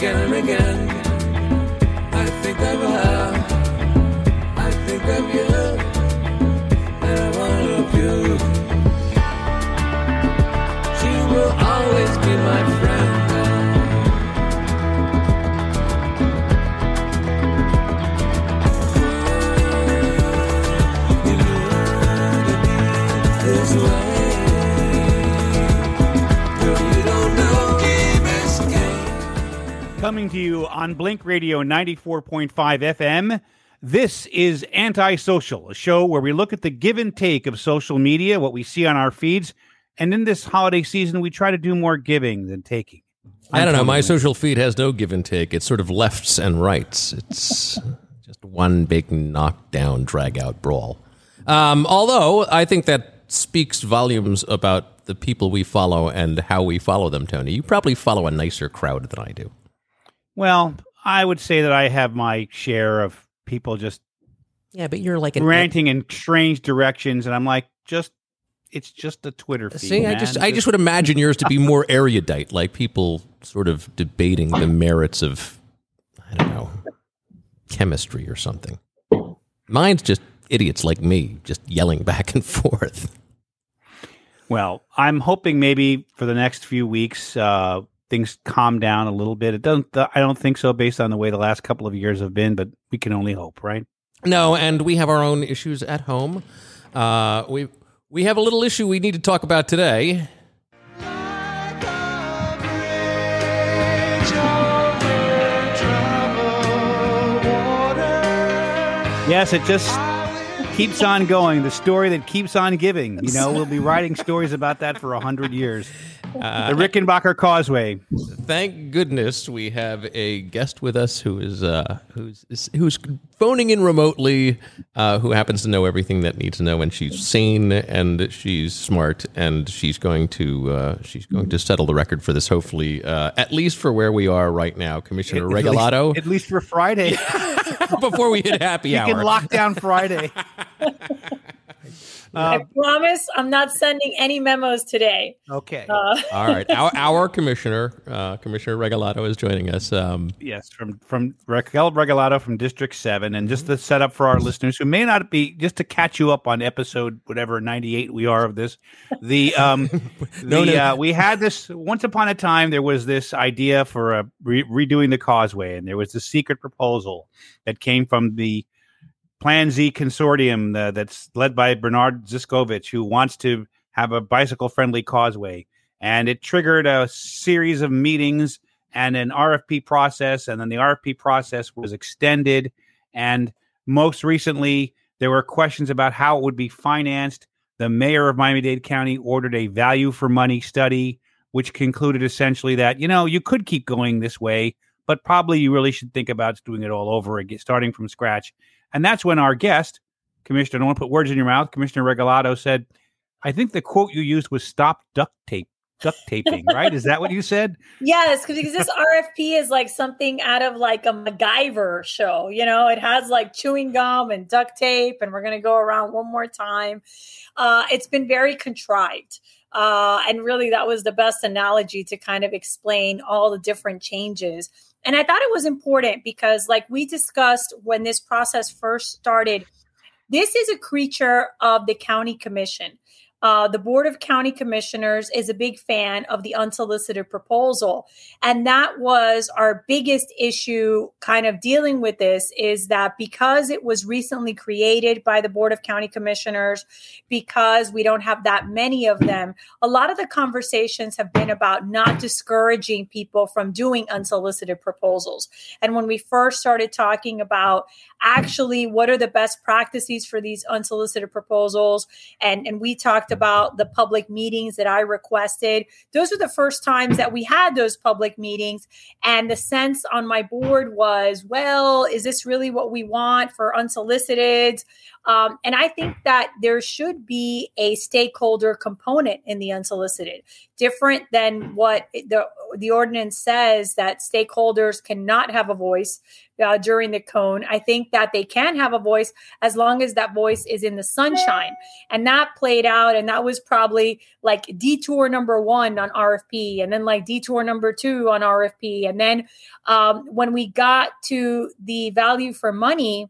again and again. I think of her. Coming to you on Blink Radio 94.5 FM. This is Antisocial, a show where we look at the give and take of social media, what we see on our feeds, and in this holiday season, we try to do more giving than taking. I don't know. My social feed has no give and take. It's sort of lefts and rights. It's just one big knockdown, drag out brawl. Um, although I think that speaks volumes about the people we follow and how we follow them, Tony. You probably follow a nicer crowd than I do. Well, I would say that I have my share of people just Yeah, but you're like an ranting in strange directions, and I'm like, just it's just a Twitter feed. See, I just I just would imagine yours to be more erudite, like people sort of debating the merits of I don't know chemistry or something. Mine's just idiots like me, just yelling back and forth. Well, I'm hoping maybe for the next few weeks uh, things calm down a little bit. It doesn't. I don't think so, based on the way the last couple of years have been. But we can only hope, right? No, and we have our own issues at home. Uh, we we have a little issue we need to talk about today. Yes, it just keeps on going. The story that keeps on giving. You know, we'll be writing stories about that for a hundred years. The Rickenbacker Causeway. Thank goodness we have a guest with us who is uh, who's who's phoning in remotely, uh, who happens to know everything that needs to know, and she's sane and she's smart, and she's going to uh, she's going to settle the record for this. Hopefully, uh, at least for where we are right now, Commissioner At Regalado. At least for Friday. before we hit happy you hour. can lock down Friday. I promise I'm not sending any memos today. Okay. Uh, All right, our our commissioner, uh, Commissioner Regalado, is joining us. Um, Yes, from from Raquel Regalado from District Seven, and just to set up for our listeners who may not be, just to catch you up on episode whatever ninety eight we are of this, the um, No, the no. Uh, we had this once upon a time. There was this idea for a re- redoing the causeway, and there was this secret proposal that came from the Plan Z consortium uh, that's led by Bernard Zyscovich, who wants to have a bicycle friendly causeway. And it triggered a series of meetings and an RFP process. And then the RFP process was extended. And most recently, there were questions about how it would be financed. The mayor of Miami Dade County ordered a value for money study, which concluded essentially that, you know, you could keep going this way, but probably you really should think about doing it all over again, starting from scratch. And that's when our guest, Commissioner, I don't want to put words in your mouth, Commissioner Regalado said, I think the quote you used was stop duct tape, duct taping, right? Is that what you said? yes, because this RFP is like something out of like a MacGyver show. You know, it has like chewing gum and duct tape, and we're going to go around one more time. Uh, it's been very contrived. Uh, and really, that was the best analogy to kind of explain all the different changes. And I thought it was important because, like we discussed when this process first started, this is a creature of the county commission. Uh, the Board of County Commissioners is a big fan of the unsolicited proposal. And that was our biggest issue kind of dealing with this is that because it was recently created by the Board of County Commissioners, because we don't have that many of them, a lot of the conversations have been about not discouraging people from doing unsolicited proposals. And when we first started talking about actually what are the best practices for these unsolicited proposals, and, and we talked about the public meetings that I requested, those were the first times that we had those public meetings. And the sense on my board was, well, is this really what we want for unsolicited? Um, and I think that there should be a stakeholder component in the unsolicited different than what the the ordinance says that stakeholders cannot have a voice uh, during the cone. I think that they can have a voice as long as that voice is in the sunshine, and that played out, and that was probably like detour number one on RFP, and then like detour number two on RFP, and then um, when we got to the value for money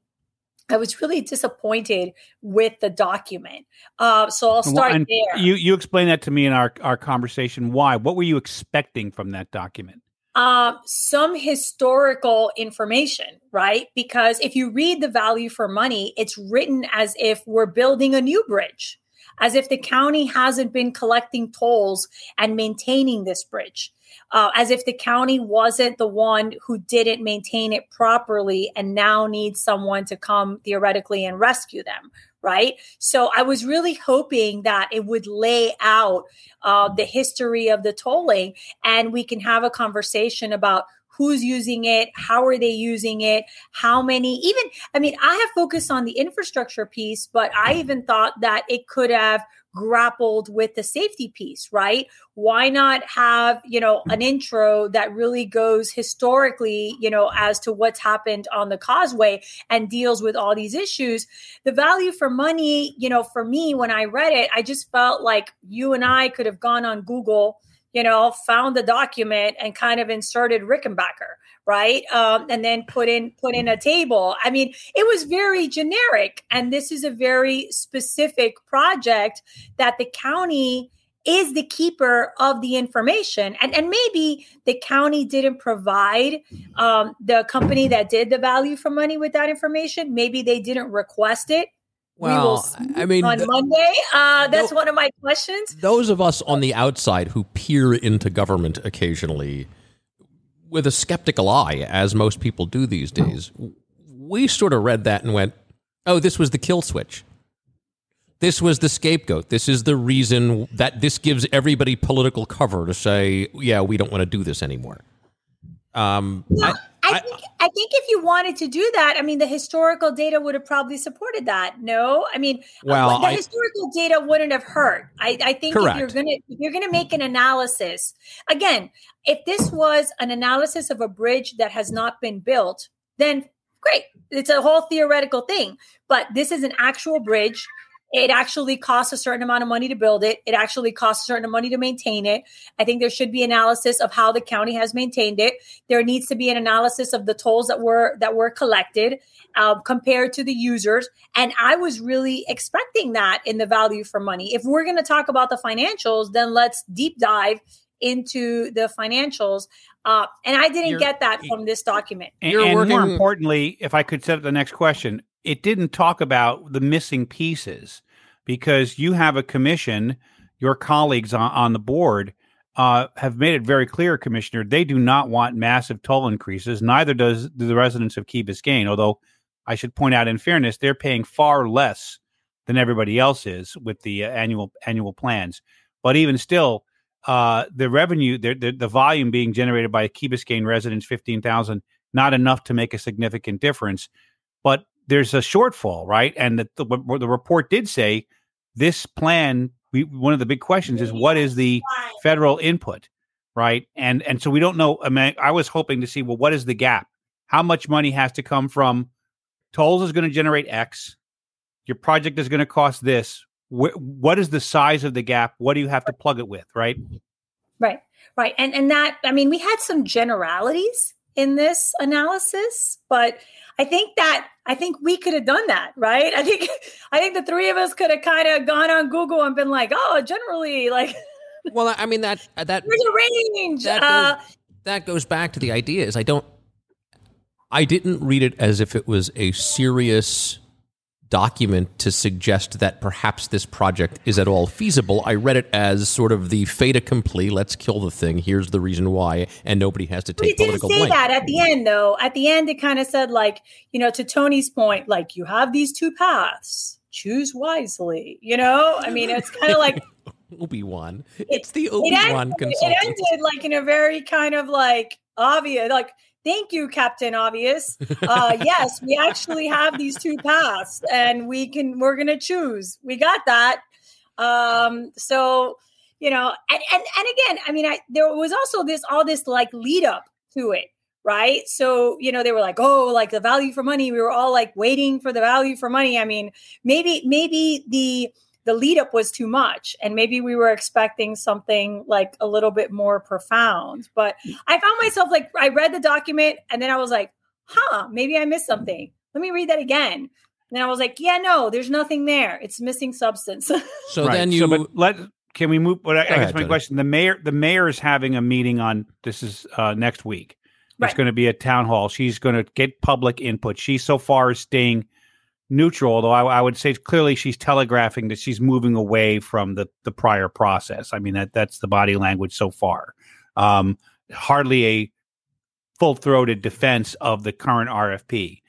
I was really disappointed with the document. Uh, so I'll start And there. You you explained that to me in our our conversation. Why? What were you expecting from that document? uh, some historical information, right? Because if you read the value for money, it's written as if we're building a new bridge, as if the county hasn't been collecting tolls and maintaining this bridge. Uh, as if the county wasn't the one who didn't maintain it properly and now needs someone to come theoretically and rescue them, right? So I was really hoping that it would lay out uh, the history of the tolling and we can have a conversation about who's using it how are they using it how many even i mean i have focused on the infrastructure piece but i even thought that it could have grappled with the safety piece right? Why not have you know an intro that really goes historically you know as to what's happened on the causeway and deals with all these issues. The value for money you know for me when i read it i just felt like you and i could have gone on google you know, found the document and kind of inserted Rickenbacker, right? Um, and then put in put in a table. I mean, it was very generic, and this is a very specific project that the county is the keeper of the information and and maybe the county didn't provide um, the company that did the value for money with that information maybe they didn't request it Well, see I mean, on th- monday uh, that's No. one of my questions those of us on the outside who peer into government occasionally with a skeptical eye, as most people do these days, we sort of read that and went, oh, this was the kill switch. This was the scapegoat. This is the reason that this gives everybody political cover to say, yeah, we don't want to do this anymore. Um, I, I, I- think I think if you wanted to do that, I mean, the historical data would have probably supported that. No, I mean, uh, Well, the I- historical data wouldn't have hurt. I, I think if you're gonna if you're gonna make an analysis again, if this was an analysis of a bridge that has not been built, then great, it's a whole theoretical thing. But this is an actual bridge. It actually costs a certain amount of money to build it. It actually costs a certain amount of money to maintain it. I think there should be analysis of how the county has maintained it. There needs to be an analysis of the tolls that were that were collected uh, compared to the users. And i was really expecting that in the value for money. If we're going to talk about the financials then let's deep dive into the financials. Uh, and i didn't You're- get that from this document. And, You're and more working- importantly, if I could set up the next question, it didn't talk about the missing pieces because you have a commission, your colleagues on, on the board uh, have made it very clear, Commissioner, they do not want massive toll increases. Neither does do the residents of Key Biscayne. Although I should point out, in fairness, they're paying far less than everybody else is with the uh, annual annual plans. But even still, uh, the revenue, the, the the volume being generated by Key Biscayne residents, fifteen thousand, not enough to make a significant difference. But there's a shortfall, right? And the, the, the report did say this plan. We, one of the big questions is what is the federal input, right? And and so we don't know. I mean, I was hoping to see well, what is the gap? How much money has to come from tolls is going to generate X. Your project is going to cost this. Wh- what is the size of the gap? What do you have to plug it with, right? Right, right. And and that I mean, we had some generalities in this analysis, but I think that I think we could have done that, right? I think I think the three of us could have kind of gone on Google and been like, oh, generally, like well, I mean that that there's a range. that Uh, goes, that goes back to the idea is I don't I didn't read it as if it was a serious document to suggest that perhaps this project is at all feasible. I read it as sort of the fait accompli, let's kill the thing, here's the reason why, and nobody has to But take it didn't say blame. that at the end, though. At the end, it kind of said, like, you know, to Tony's point, like, you have these two paths, choose wisely. You know, I mean, it's kind of like Obi-Wan. It's the Obi-Wan ended, it ended like in a very kind of like obvious, like, thank you, Captain Obvious. Uh, yes, we actually have these two paths, and we can we're gonna choose. We got that. Um, so you know, and, and and again, I mean, I there was also this all this like lead up to it, right? So, you know, they were like, oh, like the value for money. We were all like waiting for the value for money. I mean, maybe, maybe the the lead up was too much and maybe we were expecting something like a little bit more profound but i found myself like i read the document and then i was like huh maybe i missed something let me read that again and then i was like yeah no there's nothing there it's missing substance So Right. then you but let can we move? But I, I guess ahead, my Tony. question: the mayor, the mayor is having a meeting on this is uh, next week. It's going to be a town hall. She's going to get public input. She so far is staying neutral, although I, I would say clearly she's telegraphing that she's moving away from the the prior process. I mean that that's the body language so far. Um, hardly a full throated defense of the current RFP.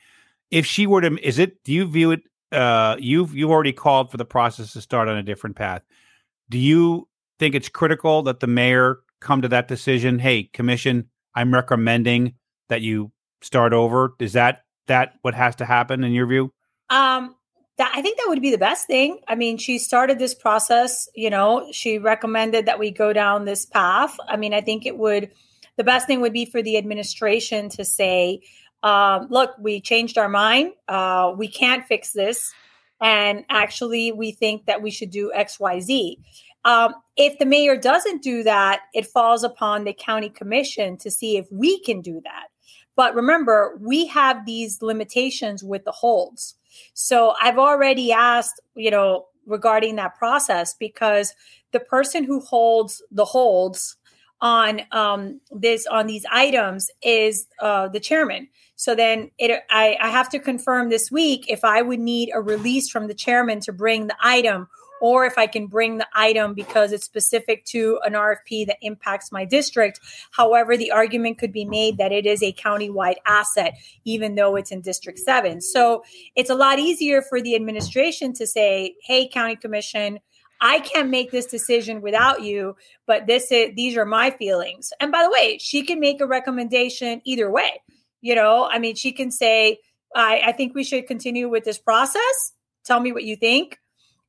If she were to, is it? Do you view it? Uh, you've you've already called for the process to start on a different path. Do you think it's critical that the mayor come to that decision? Hey, commission, I'm recommending that you start over. Is that that what has to happen in your view? Um, that I think that would be the best thing. I mean, she started this process, you know, she recommended that we go down this path. I mean, I think it would the best thing would be for the administration to say, um, look, we changed our mind. Uh, we can't fix this. And actually, we think that we should do XYZ. Um, if the mayor doesn't do that, it falls upon the county commission to see if we can do that. But remember, we have these limitations with the holds. So I've already asked, you know, regarding that process because the person who holds the holds on um, this on these items is uh, the chairman. So then it, I, I have to confirm this week if I would need a release from the chairman to bring the item or if I can bring the item because it's specific to an RFP that impacts my district. However, the argument could be made that it is a countywide asset, even though it's in District 7. So it's a lot easier for the administration to say, hey, County Commission, I can't make this decision without you, but this is these are my feelings. And by the way, she can make a recommendation either way. You know, I mean, she can say, I, I think we should continue with this process. Tell me what you think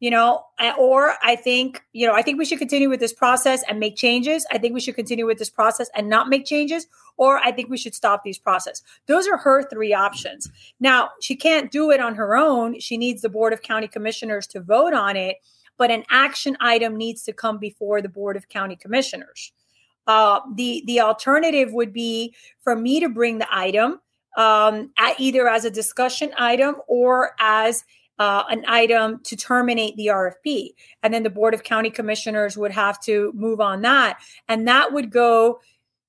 you know or i think you know i think we should continue with this process and make changes. I think we should continue with this process and not make changes or i think we should stop these process. Those are her three options. Now she can't do it on her own. She needs the board of county commissioners to vote on it but an action item needs to come before the board of county commissioners. Uh, the the alternative would be for me to bring the item um, either as a discussion item or as uh, an item to terminate the RFP. And then the Board of County Commissioners would have to move on that. And that would go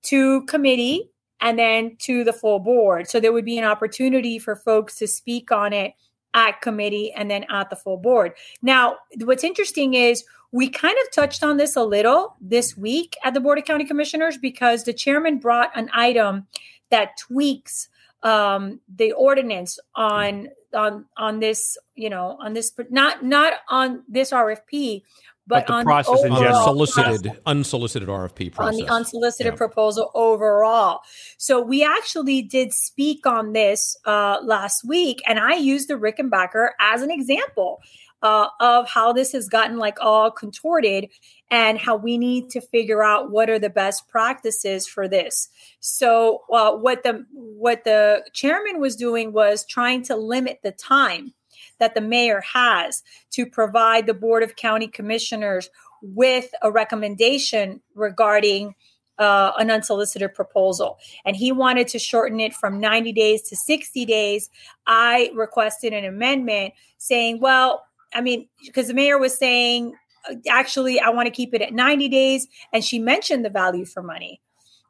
to committee and then to the full board. So there would be an opportunity for folks to speak on it at committee and then at the full board. Now, what's interesting is we kind of touched on this a little this week at the Board of County Commissioners because the chairman brought an item that tweaks um, the ordinance on on on this you know on this not not on this RFP but, But the on process in overall general. unsolicited process unsolicited RFP on the unsolicited Yeah. proposal overall. So we actually did speak on this uh, last week, and I used the Rickenbacker as an example uh, of how this has gotten like all contorted and how we need to figure out what are the best practices for this. So uh, what the what the chairman was doing was trying to limit the time that the mayor has to provide the board of county commissioners with a recommendation regarding uh, an unsolicited proposal. And he wanted to shorten it from 90 days to 60 days. I requested an amendment saying, well, I mean, because the mayor was saying, uh, actually, I want to keep it at 90 days. And she mentioned the value for money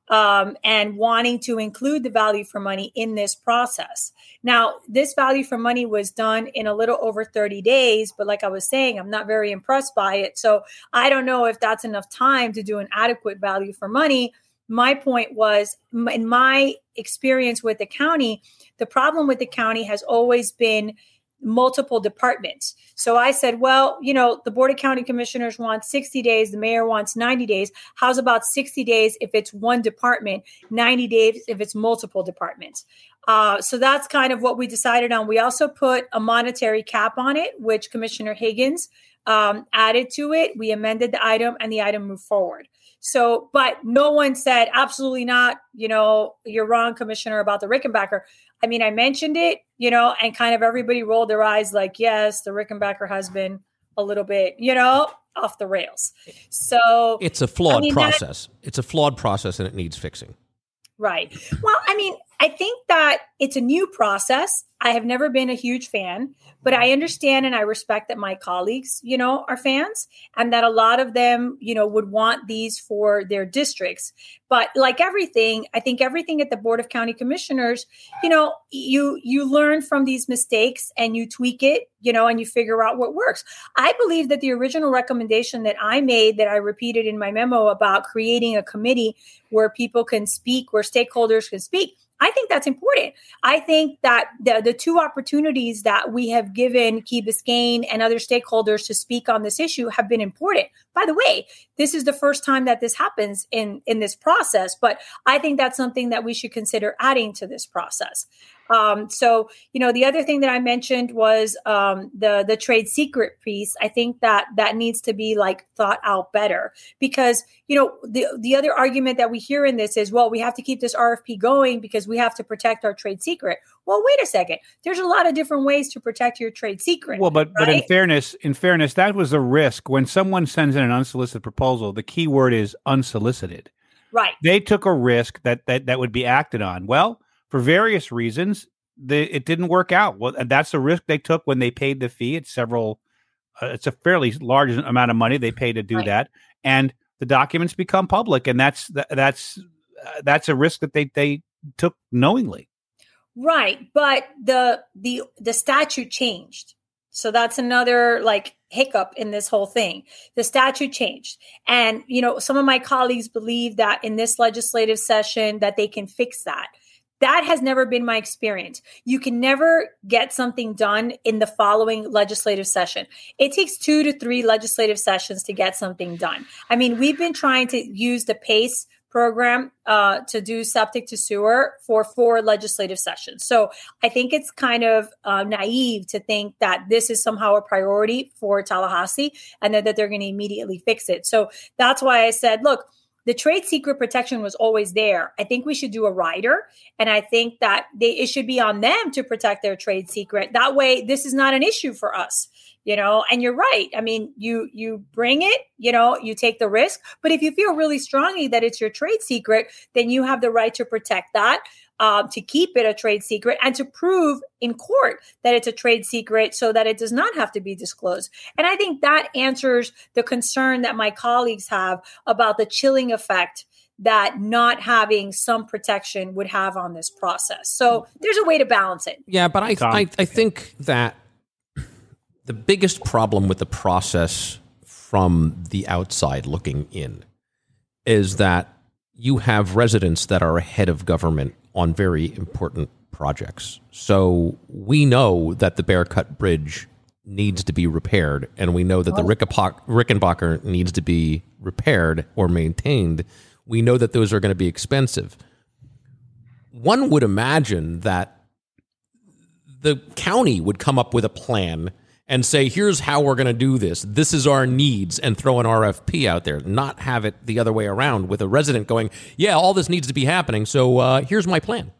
um, and wanting to include the value for money in this process. Now, this value for money was done in a little over 30 days, but like I was saying, I'm not very impressed by it. So I don't know if that's enough time to do an adequate value for money. My point was, in my experience with the county, the problem with the county has always been multiple departments. So I said, well, you know, the Board of County Commissioners wants 60 days, the mayor wants 90 days. How's about 60 days if it's one department, 90 days if it's multiple departments? Uh, so that's kind of what we decided on. We also put a monetary cap on it, which Commissioner Higgins um, added to it. We amended the item and the item moved forward. So, but no one said absolutely not. You know, you're wrong, Commissioner, about the Rickenbacker. I mean, I mentioned it, you know, and kind of everybody rolled their eyes like, yes, the Rickenbacker has been a little bit, you know, off the rails. So It's a flawed I mean, that- process. it's a flawed process and it needs fixing. Right. Well, I mean, I think that it's a new process. I have never been a huge fan, but I understand and I respect that my colleagues, you know, are fans and that a lot of them, you know, would want these for their districts. But like everything, I think everything at the Board of County Commissioners, you know, you you learn from these mistakes and you tweak it, you know, and you figure out what works. I believe that the original recommendation that I made that I repeated in my memo about creating a committee where people can speak, where stakeholders can speak, I think that's important. I think that the, the two opportunities that we have given Key Biscayne and other stakeholders to speak on this issue have been important. By the way, this is the first time that this happens in, in this process, but I think that's something that we should consider adding to this process. Um, so, you know, the other thing that I mentioned was um, the the trade secret piece. I think that that needs to be like thought out better because you know the the other argument that we hear in this is, well, we have to keep this RFP going because we have to protect our trade secret. Well, wait a second. There's a lot of different ways to protect your trade secret. Well, but but in fairness, in fairness, that was a risk when someone sends in an unsolicited proposal. The key word is unsolicited. right. They took a risk that that that would be acted on. Well, for various reasons, the, it didn't work out. Well, that's the risk they took when they paid the fee. It's several. Uh, it's a fairly large amount of money they pay to do Right. that, and the documents become public, and that's tha- that's uh, that's a risk that they they took knowingly. Right, but the the the statute changed. So that's another like hiccup in this whole thing. The statute changed. And you know, some of my colleagues believe that in this legislative session that they can fix that. That has never been my experience. You can never get something done in the following legislative session. It takes 2 to 3 legislative sessions to get something done. I mean, we've been trying to use the PACE program uh, to do septic to sewer for four legislative sessions. So I think it's kind of uh, naive to think that this is somehow a priority for Tallahassee and that, that they're going to immediately fix it. So that's why I said, look, the trade secret protection was always there. I think we should do a rider, and I think that they, it should be on them to protect their trade secret. That way, this is not an issue for us you know and you're right. I mean you you bring it you know you take the risk but if you feel really strongly that it's your trade secret then you have the right to protect that um, to keep it a trade secret and to prove in court that it's a trade secret so that it does not have to be disclosed. And i think that answers the concern that my colleagues have about the chilling effect that not having some protection would have on this process. So there's a way to balance it. Yeah, but I, I I think that the biggest problem with the process from the outside looking in is that you have residents that are ahead of government on very important projects. So we know that the Bear Cut Bridge needs to be repaired, and we know that the Rickenbacker needs to be repaired or maintained. We know that those are going to be expensive. One would imagine that the county would come up with a plan and say, here's how we're going to do this. This is our needs, and throw an RFP out there, not have it the other way around with a resident going, yeah, all this needs to be happening. So uh, here's my plan.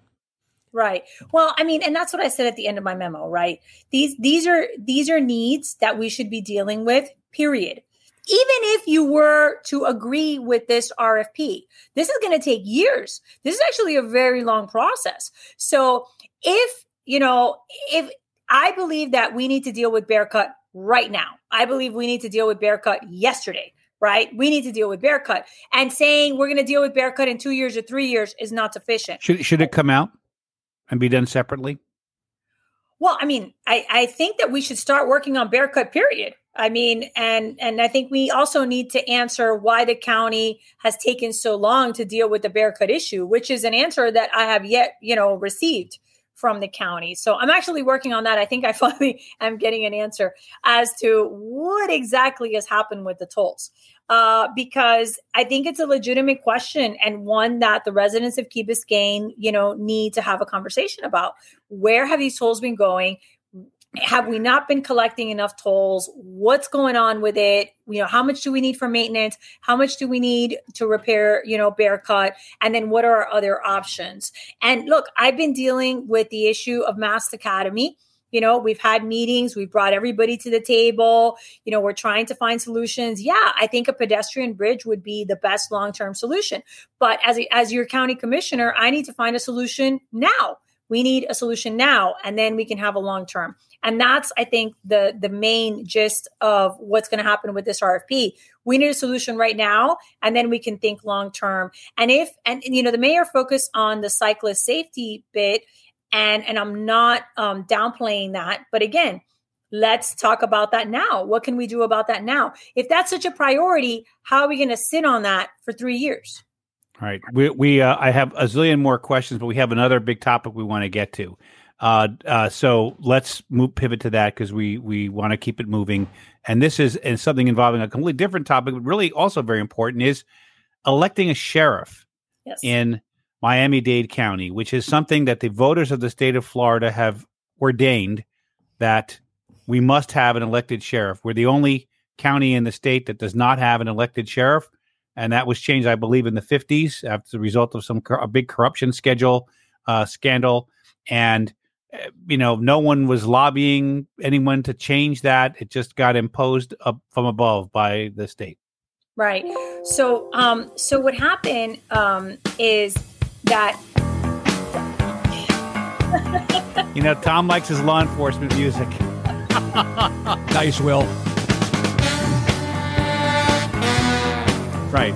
Right. Well, I mean, and that's what I said at the end of my memo, right? These these are these are needs that we should be dealing with, period. Even if you were to agree with this RFP, this is going to take years. This is actually a very long process. So, if, you know, if I believe that we need to deal with bear cut right now. I believe we need to deal with bear cut yesterday right? We need to deal with bear cut. And saying we're going to deal with bear cut in two years or three years is not sufficient. Should should it come out and be done separately? Well, I mean, I, I think that we should start working on bear cut, period. I mean, and and I think we also need to answer why the county has taken so long to deal with the bear cut issue, which is an answer that I have yet, you know, received from the county. So I'm actually working on that. I think I finally am getting an answer as to what exactly has happened with the tolls. uh, because I think it's a legitimate question and one that the residents of Key Biscayne, you know, need to have a conversation about. Where have these tolls been going? Have we not been collecting enough tolls? What's going on with it? You know, how much do we need for maintenance? How much do we need to repair, you know, bear cut? And then what are our other options? And look, I've been dealing with the issue of MAST Academy you know we've had meetings we've brought everybody to the table you know we're trying to find solutions yeah i think a pedestrian bridge would be the best long-term solution but as a, as your county commissioner i need to find a solution now we need a solution now and then we can have a long term and that's i think the the main gist of what's going to happen with this rfp we need a solution right now and then we can think long term. And if and you know the mayor focused on the cyclist safety bit and and i'm not um, downplaying that but again let's talk about that now. What can we do about that now? If that's such a priority how are we going to sit on that for three years? All right. We, we uh, I have a zillion more questions, but we have another big topic we want to get to. Uh, uh, so let's move pivot to that because we we want to keep it moving. And this is and something involving a completely different topic, but really also very important is electing a sheriff yes in Miami Dade County, which is something that the voters of the state of Florida have ordained that we must have an elected sheriff. We're the only county in the state that does not have an elected sheriff, and that was changed, I believe, in the 50s after the result of some a big corruption schedule uh, scandal. And you know, no one was lobbying anyone to change that. It just got imposed up from above by the state. Right. So, um, so what happened um, is that You know, Tom likes his law enforcement music. Nice, Will. Right.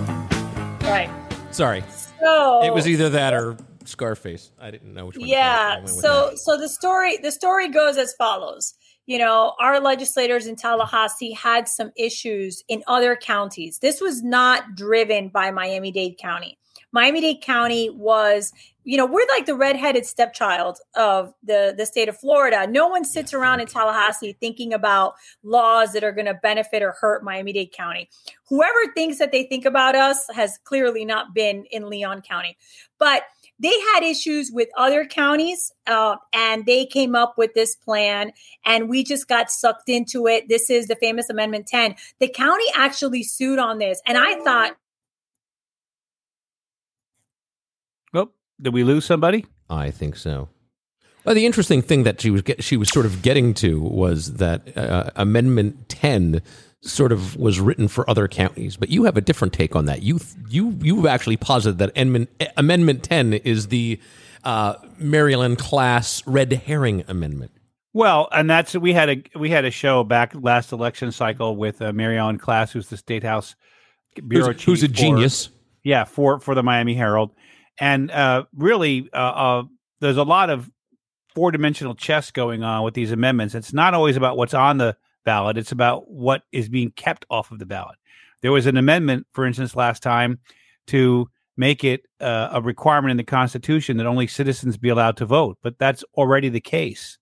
right. Sorry, So it was either that or Scarface. I didn't know which one. Yeah so so the story the story goes as follows. You know our legislators in tallahassee had some issues in other counties. This was not driven by miami-dade county. Miami-dade county was you know we're like the redheaded stepchild of the the state of florida. No one sits around in tallahassee thinking about laws that are going to benefit or hurt miami-dade county. Whoever thinks that they think about us has clearly not been in leon county. But they had issues with other counties uh, and they came up with this plan and we just got sucked into it this is the famous amendment 10 the county actually sued on this and i thought Oh, did we lose somebody? I think so. Well, the interesting thing that she was get, she was sort of getting to was that uh, Amendment Ten sort of was written for other counties, but you have a different take on that. You you you've actually posited that Amendment Amendment Ten is the uh, Mary Ellen Klas red herring amendment. Well, and that's we had a we had a show back last election cycle with uh, Mary Ellen Klas, who's the state house bureau Who's, who's a for- genius? yeah, for for the Miami Herald, and uh, really, uh, uh, there's a lot of four dimensional chess going on with these amendments. It's not always about what's on the ballot; it's about what is being kept off of the ballot. There was an amendment, for instance, last time to make it uh, a requirement in the Constitution that only citizens be allowed to vote, but that's already the case.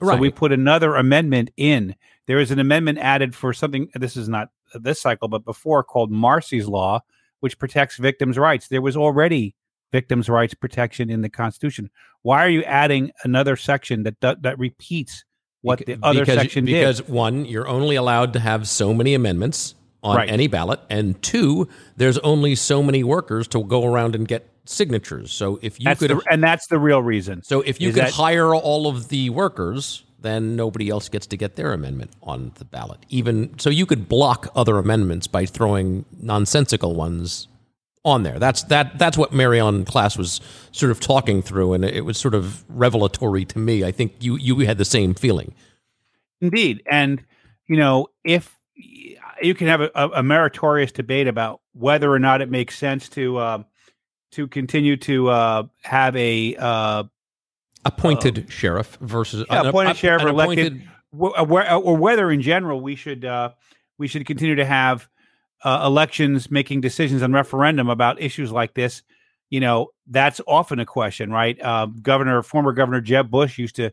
Right. So we put another amendment in. There is an amendment added for something. This is not this cycle, but before called Marsy's Law, which protects victims' rights. There was already victims' rights protection in the Constitution. Why are you adding another section that that, that repeats what the other because, section because did? one, you're only allowed to have so many amendments on Right. any ballot, and two, there's only so many workers to go around and get signatures. So if you That's could, the, and that's the real reason. so if you could that- hire all of the workers, then nobody else gets to get their amendment on the ballot. Even so, you could block other amendments by throwing nonsensical ones on there. That's that. That's what Mary Ellen Klas was sort of talking through, and it was sort of revelatory to me. I think you you had the same feeling. Indeed, and you know, if you can have a, a, a meritorious debate about whether or not it makes sense to um, to continue to uh, have a uh, appointed sheriff versus Yeah, an- appointed an sheriff or elected- appointed- uh, or whether in general we should uh, we should continue to have uh, elections making decisions on referendum about issues like this. You know, that's often a question, right? Uh, Governor, former Governor Jeb Bush used to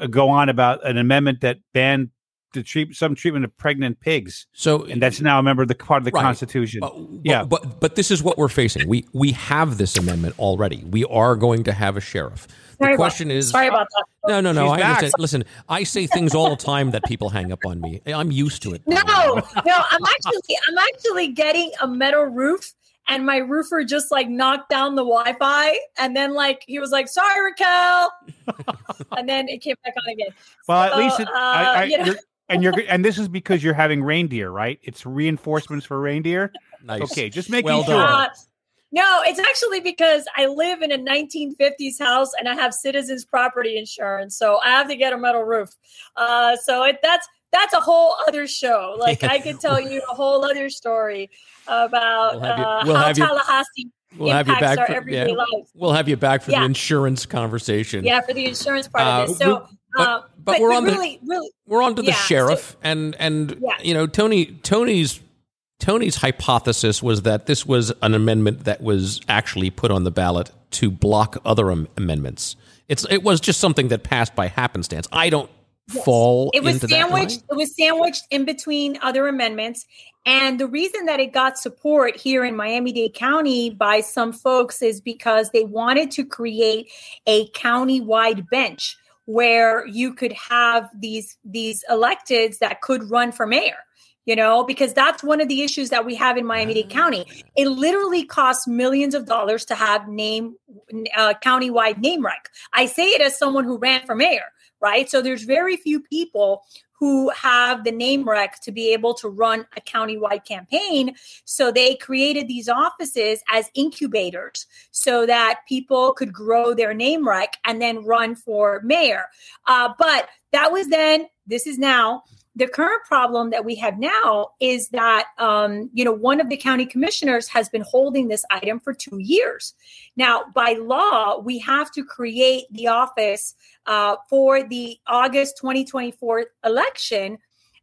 uh, go on about an amendment that banned the treat some treatment of pregnant pigs, So and that's now a member of the part of the Right. Constitution. But, yeah, but but this is what we're facing. We we have this amendment already. We are going to have a sheriff. The Sorry about- question is, sorry about that. no, no, no. She's I back. understand. Listen, I say things all the time that people hang up on me. I'm used to it. No, no, I'm actually I'm actually getting a metal roof and my roofer just like knocked down the Wi-Fi and then like he was like, sorry, Raquel. and then it came back on again. well, at least it, uh, I, I, you know- you're, and you're and this is because you're having reindeer, right? It's reinforcements for reindeer. Nice. Okay, just making Well sure. done. No, it's actually because I live in a 1950s house and I have citizens property insurance, so I have to get a metal roof. Uh, so it, that's that's a whole other show. Like I could tell you a whole other story about We'll you- uh, we'll how you- Tallahassee We'll have you back. our For, everyday yeah, life. we'll have you back for the insurance conversation. Yeah, for the insurance part Uh, of this. So, but- uh, but we're on the- really, really, we're on to the Yeah, so- sheriff and and Yeah. you know tony tony's tony's hypothesis was that this was an amendment that was actually put on the ballot to block other am- amendments. It's it was just something that passed by happenstance. I don't fall it was into sandwiched that it was sandwiched in between other amendments. And the reason that it got support here in miami-dade county by some folks is because they wanted to create a county-wide bench where you could have these these electeds that could run for mayor you know because that's one of the issues that we have in miami-dade county it literally costs millions of dollars to have name uh, county-wide name rec i say it as someone who ran for mayor right? So there's very few people who have the name rec to be able to run a countywide campaign. So they created these offices as incubators so that people could grow their name rec and then run for mayor. Uh, but that was then, this is now. The current problem that we have now is that, um, you know, one of the county commissioners has been holding this item for two years. Now, by law, we have to create the office uh, for the August 2024 election.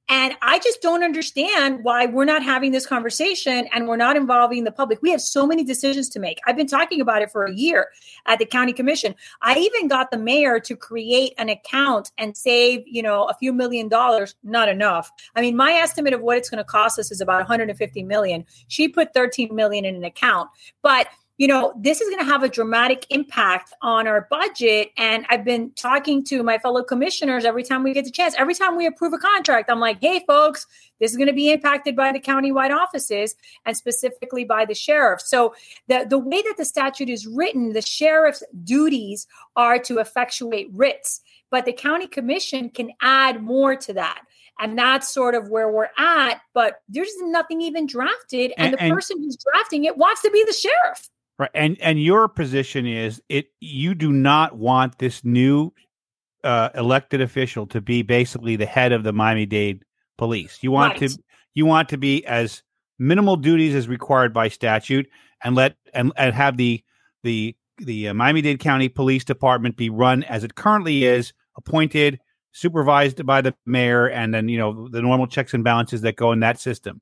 And I just don't understand why we're not having this conversation and we're not involving the public. We have so many decisions to make. I've been talking about it for a year at the county commission. I even got the mayor to create an account and save, you know, a few million dollars. Not enough. I mean, my estimate of what it's going to cost us is about 150 million. She put 13 million in an account, but you know, this is going to have a dramatic impact on our budget. And I've been talking to my fellow commissioners every time we get the chance. Every time we approve a contract, I'm like, hey, folks, this is going to be impacted by the countywide offices and specifically by the sheriff. So, the, the way that the statute is written, the sheriff's duties are to effectuate writs, but the county commission can add more to that. And that's sort of where we're at. But there's nothing even drafted. And, And- the and- person who's drafting it wants to be the sheriff. Right, and and your position is it you do not want this new uh, elected official to be basically the head of the Miami Dade Police. You want Right. to you want to be as minimal duties as required by statute, and let and, and have the the the uh, Miami Dade County Police Department be run as it currently is, appointed, supervised by the mayor, and then you know the normal checks and balances that go in that system.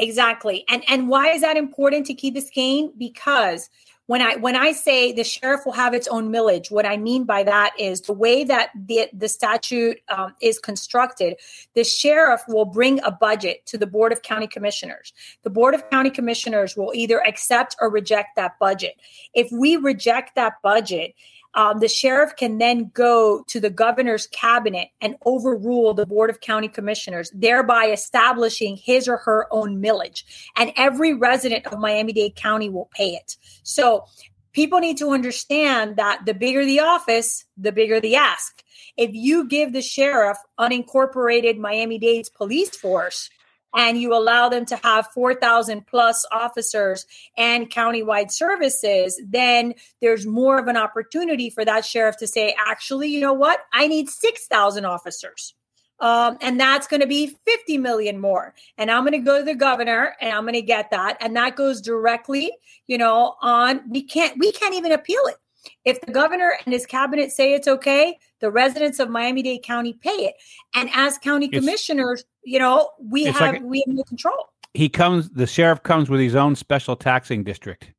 Exactly. And and why is that important to Key Biscayne? Because when I when I say the sheriff will have its own millage, what I mean by that is the way that the the statute um, is constructed. The sheriff will bring a budget to the board of county commissioners. The board of county commissioners will either accept or reject that budget. If we reject that budget, um, the sheriff can then go to the governor's cabinet and overrule the board of county commissioners, thereby establishing his or her own millage. And every resident of Miami Dade County will pay it. So people need to understand that the bigger the office, the bigger the ask. If you give the sheriff unincorporated Miami Dade's police force, and you allow them to have 4,000 plus officers and countywide services, then there's more of an opportunity for that sheriff to say, actually, you know what? I need 6,000 officers. Um, and that's going to be 50 million more. And I'm going to go to the governor and I'm going to get that. And that goes directly, you know, on, we can't, we can't even appeal it. If the governor and his cabinet say it's okay, the residents of Miami-Dade County pay it. And as county It's- commissioners, you know, we have like- we have no control. He comes, the sheriff comes with his own special taxing district.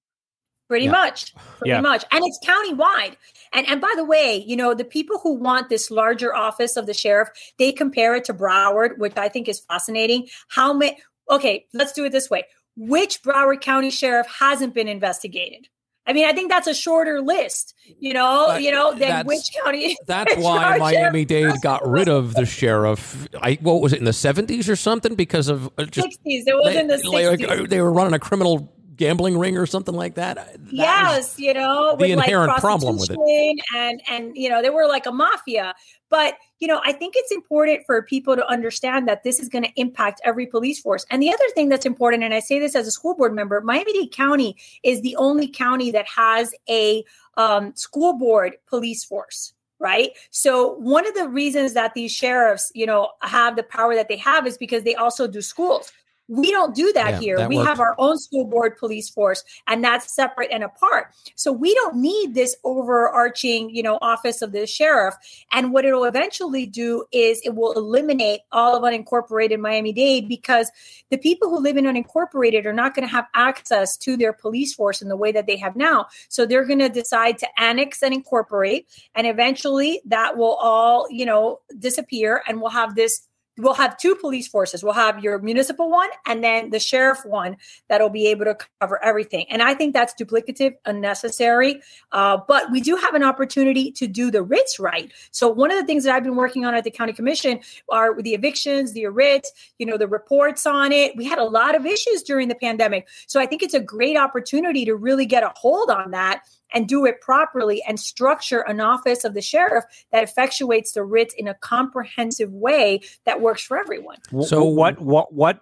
Pretty Yeah. much. Pretty Yeah. much. And it's countywide. And and by the way, you know, the people who want this larger office of the sheriff, they compare it to Broward, which I think is fascinating. How many okay, let's do it this way. Which Broward County sheriff hasn't been investigated? I mean, I think that's a shorter list, you know, But you know, than which county That's why Miami Dade got rid of the sheriff. I what was it in the seventies or something because of uh, just 60s. It was they, in the 60s. uh, they were running a criminal gambling ring or something like that. That yes, you know, the with like inherent problem with it. and and you know they were like a mafia. But you know, I think it's important for people to understand that this is going to impact every police force. And the other thing that's important, and I say this as a school board member, Miami-Dade County is the only county that has a um, school board police force. Right. So one of the reasons that these sheriffs, you know, have the power that they have is because they also do schools. We don't do that Yeah, here. that we worked. have our own school board police force, and that's separate and apart. So we don't need this overarching, you know, office of the sheriff. And what it'll eventually do is it will eliminate all of unincorporated Miami-Dade because the people who live in unincorporated are not going to have access to their police force in the way that they have now. So they're going to decide to annex and incorporate, and eventually that will all, you know, disappear, and we'll have this we'll have two police forces. We'll have your municipal one and then the sheriff one that'll be able to cover everything. And I think that's duplicative, unnecessary. Uh, but we do have an opportunity to do the writs right. So one of the things that I've been working on at the county commission are the evictions, the writs, you know, the reports on it. We had a lot of issues during the pandemic. So I think it's a great opportunity to really get a hold on that and do it properly and structure an office of the sheriff that effectuates the writs in a comprehensive way that works for everyone. So- what what what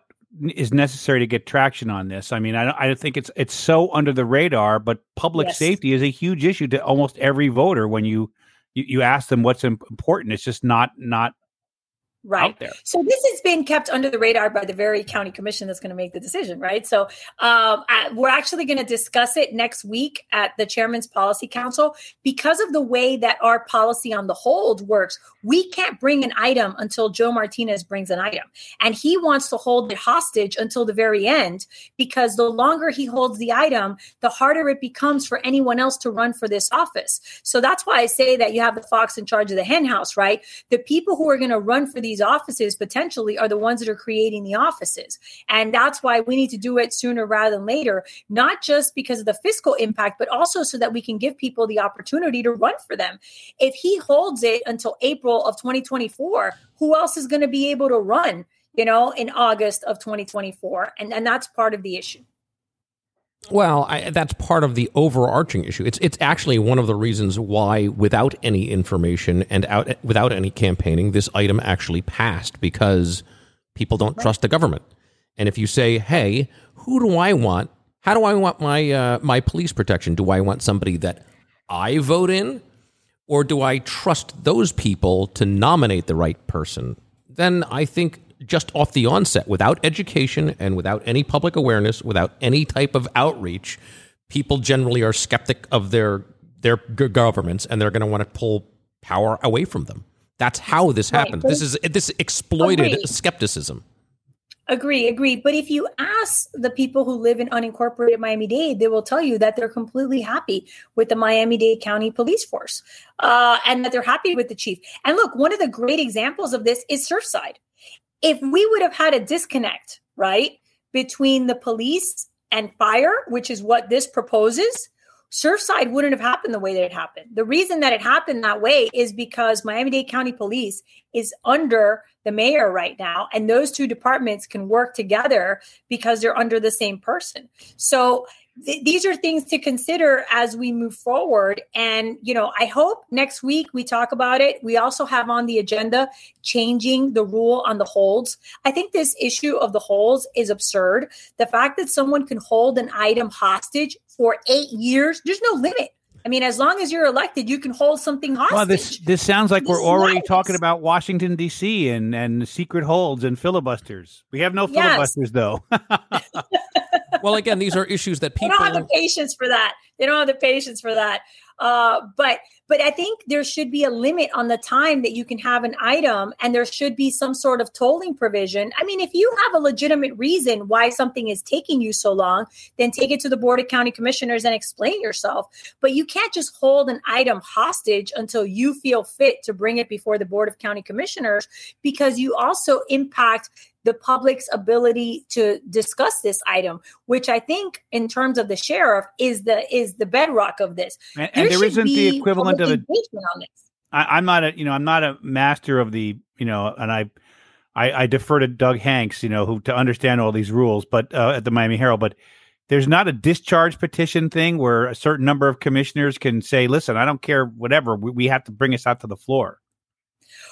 is necessary to get traction on this? I mean, I don't, I think it's it's so under the radar, but public Yes. safety is a huge issue to almost every voter when you you, you ask them what's important. It's just not not Right. out there. So this has been kept under the radar by the very county commission that's going to make the decision, right? So um, I, we're actually going to discuss it next week at the chairman's policy council because of the way that our policy on the hold works. We can't bring an item until Joe Martinez brings an item, and he wants to hold it hostage until the very end because the longer he holds the item, the harder it becomes for anyone else to run for this office. So that's why I say that you have the fox in charge of the hen house, right? The people who are going to run for these offices potentially are the ones that are creating the offices. And that's why we need to do it sooner rather than later, not just because of the fiscal impact, but also so that we can give people the opportunity to run for them. If he holds it until April of 2024, who else is going to be able to run? You know, in August of 2024. And, and that's part of the issue. Well, I, that's part of the overarching issue. It's it's actually one of the reasons why, without any information and out without any campaigning, this item actually passed because people don't trust the government. And if you say, "Hey, who do I want? How do I want my uh, my police protection? Do I want somebody that I vote in, or do I trust those people to nominate the right person?" Then I think just off the onset, without education and without any public awareness, without any type of outreach, people generally are skeptic of their their governments, and they're going to want to pull power away from them. That's how this Right. happens. This is this exploited skepticism. Agree, agree. But if you ask the people who live in unincorporated Miami Dade, they will tell you that they're completely happy with the Miami Dade County Police Force uh, and that they're happy with the chief. And look, one of the great examples of this is Surfside. If we would have had a disconnect, right, between the police and fire, which is what this proposes, Surfside wouldn't have happened the way that it happened. The reason that it happened that way is because Miami Dade County Police is under the mayor right now, and those two departments can work together because they're under the same person. So th- these are things to consider as we move forward. And you know, I hope next week we talk about it. We also have on the agenda changing the rule on the holds. I think this issue of the holds is absurd. The fact that someone can hold an item hostage for eight years, there's no limit. I mean, as long as you're elected, you can hold something hostage. Well, this this sounds like we're already talking about Washington D.C. and and secret holds and filibusters. We have no Yes. filibusters though. Well, again, these are issues that people they don't have the patience for that. They don't have the patience for that. Uh, but but I think there should be a limit on the time that you can have an item, and there should be some sort of tolling provision. I mean, if you have a legitimate reason why something is taking you so long, then take it to the board of county commissioners and explain yourself. But you can't just hold an item hostage until you feel fit to bring it before the board of county commissioners, because you also impact the public's ability to discuss this item, which I think, in terms of the sheriff, is the is the bedrock of this. And, and there isn't the equivalent of a engagement on this. I, I'm not a you know I'm not a master of the you know and I I, I defer to Doug Hanks you know who to understand all these rules but uh, at the Miami Herald but there's not a discharge petition thing where a certain number of commissioners can say listen I don't care whatever we, we have to bring us out to the floor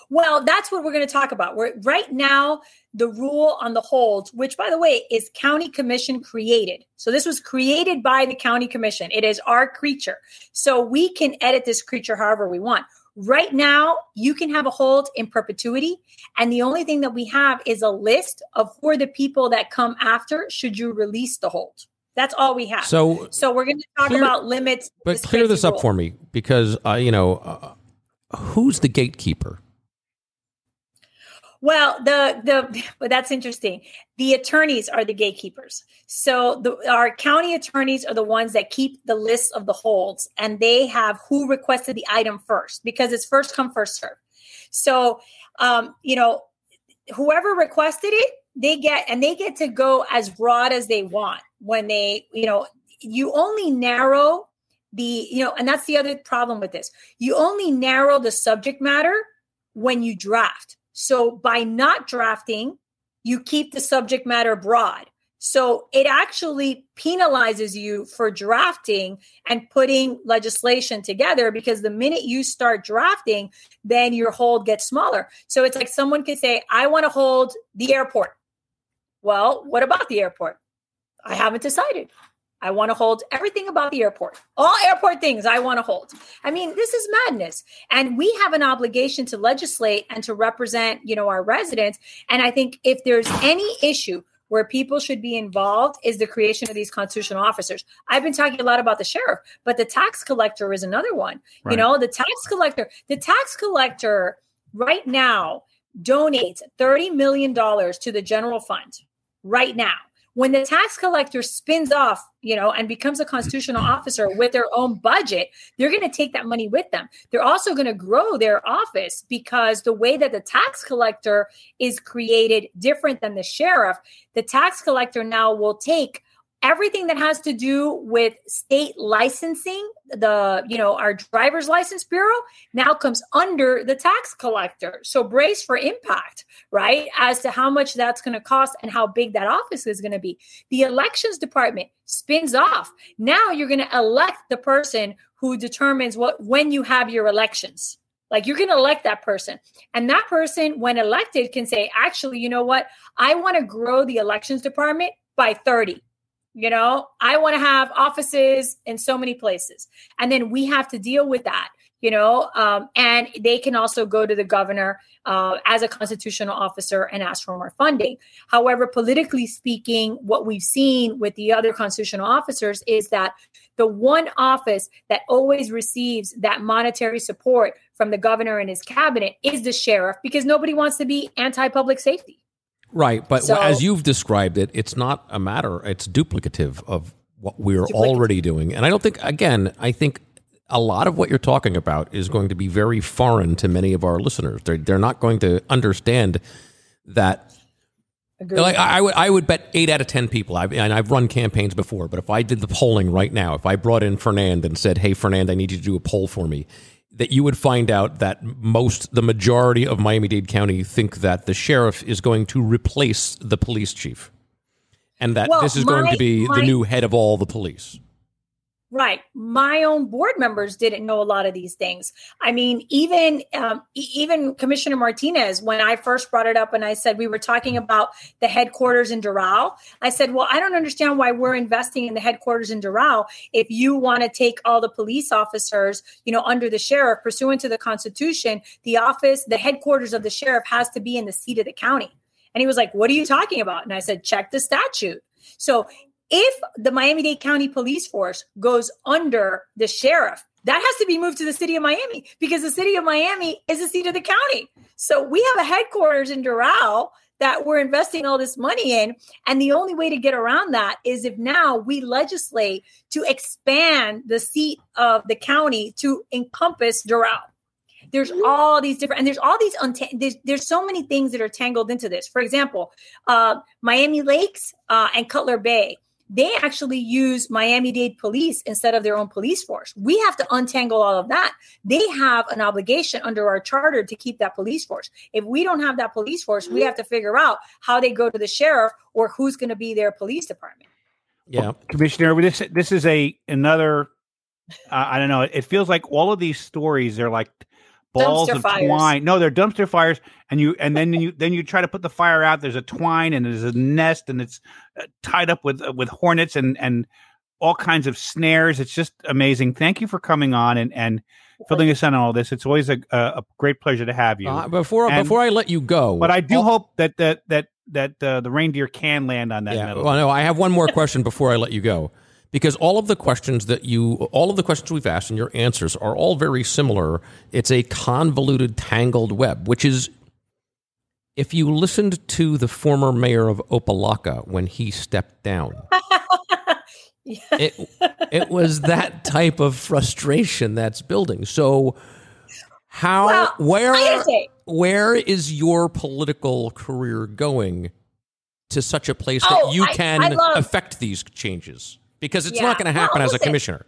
Well, that's what we're going to talk about. We're right now the rule on the holds, which by the way is county commission created. So this was created by the county commission. It is our creature. So we can edit this creature however we want. Right now, you can have a hold in perpetuity. And the only thing that we have is a list of who are the people that come after should you release the hold. That's all we have. So, So we're going to talk Clear- about limits. but clear this up for me because uh, you know uh, who's the gatekeeper? Well, the the but that's interesting. The attorneys are the gatekeepers. So the our county attorneys are the ones that keep the list of the holds, and they have who requested the item first because it's first come first serve. So, um, you know, whoever requested it, they get and they get to go as broad as they want when they, you know, you only narrow the, you know, and that's the other problem with this. You only narrow the subject matter when you draft. So by not drafting, you keep the subject matter broad. So it actually penalizes you for drafting and putting legislation together because the minute you start drafting, then your hold gets smaller. So it's like someone could say, I want to hold the airport. Well, what about the airport? I haven't decided. I want to hold everything about the airport. All airport things I want to hold. I mean, this is madness. And we have an obligation to legislate and to represent, you know, our residents. And I think if there's any issue where people should be involved is the creation of these constitutional officers. I've been talking a lot about the sheriff, but the tax collector is another one. You know, the tax collector, the tax collector right now donates $30 million to the general fund right now. When the tax collector spins off, you know, and becomes a constitutional officer with their own budget, they're going to take that money with them. They're also going to grow their office because the way that the tax collector is created different than the sheriff, the tax collector now will take everything that has to do with state licensing the you know our driver's license bureau now comes under the tax collector. So brace for impact right as to how much that's going to cost and how big that office is going to be. The elections department spins off. Now you're going to elect the person who determines what when you have your elections. Like you're going to elect that person. And that person when elected can say actually you know what? I want to grow the elections department by 30 you know i want to have offices in so many places. And then we have to deal with that you know um, and they can also go to the governor uh, as a constitutional officer and ask for more funding. However politically speaking what we've seen with the other constitutional officers is that the one office that always receives that monetary support from the governor and his cabinet is the sheriff because nobody wants to be anti-public safety Right, but So- as you've described it, it's not a matter. It's duplicative of what we're Duplicative. already doing, and I don't think. Again, I think a lot of what you're talking about is going to be very foreign to many of our listeners. They're they're not going to understand that. Agreed. Like I I would, I would bet eight out of ten people. I've, and I've run campaigns before, but if I did the polling right now, if I brought in Fernand and said, "Hey, Fernand, I need you to do a poll for me," that you would find out that most, the majority of Miami-Dade County think that the sheriff is going to replace the police chief, and that Well, this is going to be my- the new head of all the police. Right. My own board members didn't know a lot of these things. I mean, even um, even Commissioner Martinez, when I first brought it up and I said we were talking about the headquarters in Doral, I said, well, I don't understand why we're investing in the headquarters in Doral if you want to take all the police officers, you know, under the sheriff pursuant to the Constitution. The office, the headquarters of the sheriff has to be in the seat of the county. And he was like, what are you talking about? And I said, check the statute. So if the Miami Dade County Police Force goes under the sheriff, that has to be moved to the city of Miami because the city of Miami is the seat of the county. So we have a headquarters in Doral that we're investing all this money in. And the only way to get around that is if now we legislate to expand the seat of the county to encompass Doral. There's all these different, and there's all these, untang- there's, there's so many things that are tangled into this. For example, uh, Miami Lakes uh, and Cutler Bay, they actually use Miami Dade police instead of their own police force. We have to untangle all of that. They have an obligation under our charter to keep that police force. If we don't have that police force, we have to figure out how they go to the sheriff or who's going to be their police department. Yeah. Commissioner, this this is a another. Uh, I don't know. It feels like all of these stories are like balls Dumpster of fires. twine. No, they're dumpster fires, and you and then you then you try to put the fire out. There's a twine and there's a nest, and it's uh, tied up with uh, with hornets and and all kinds of snares. It's just amazing. Thank you for coming on and and filling us in on all this. It's always a a, a great pleasure to have you. Uh, before And- before I let you go, but I do I'll- hope that that that that uh, the reindeer can land on that Yeah. metal. Well, no, I have one more question before I let you go. Because all of the questions that you, all of the questions we've asked and your answers are all very similar. It's a convoluted, tangled web, which is, if you listened to the former mayor of Opa-locka when he stepped down, Yeah. it, it was that type of frustration that's building. So, how, Well, where, I gotta say, where is your political career going to such a place that Oh, you I- can I love- affect these changes? Because it's Yeah. not going to happen Well, as a commissioner.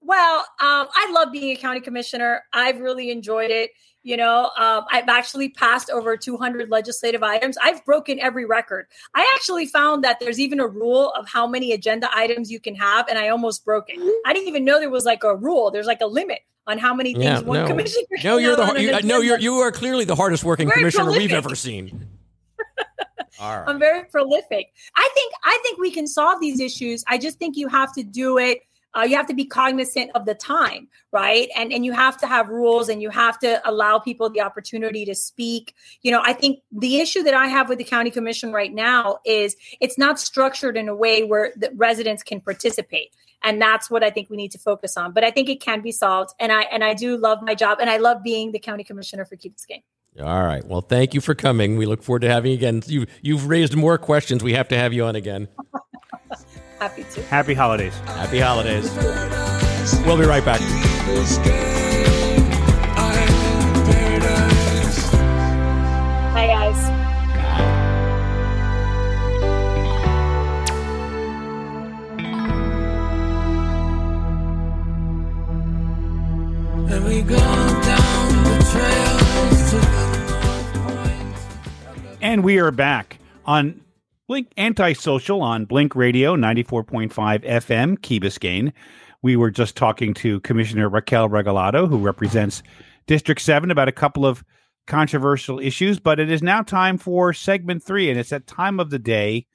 Well, um, I love being a county commissioner. I've really enjoyed it. You know, um, I've actually passed over 200 legislative items. I've broken every record. I actually found that there's even a rule of how many agenda items you can have, and I almost broke it. I didn't even know there was like a rule. There's like a limit on how many things Yeah, one no, commissioner. no, you're have the you, uh, no, you're you are clearly the hardest working Very commissioner we've ever seen. Right. I'm very prolific. I think I think we can solve these issues. I just think you have to do it. Uh, you have to be cognizant of the time, right? And and you have to have rules, and you have to allow people the opportunity to speak. You know, I think the issue that I have with the county commission right now is it's not structured in a way where the residents can participate, and that's what I think we need to focus on. But I think it can be solved, and I and I do love my job, and I love being the county commissioner for Key Biscayne. All right. Well, thank you for coming. We look forward to having you again. You you've raised more questions. We have to have you on again. Happy to. Happy holidays. Happy holidays. We'll be right back. Hi guys. And we go And we are back on Blink Antisocial on Blink Radio 94.5 FM, Key Biscayne. We were just talking to Commissioner Raquel Regalado, who represents District 7, about a couple of controversial issues. But it is now time for segment three, and it's that time of the day,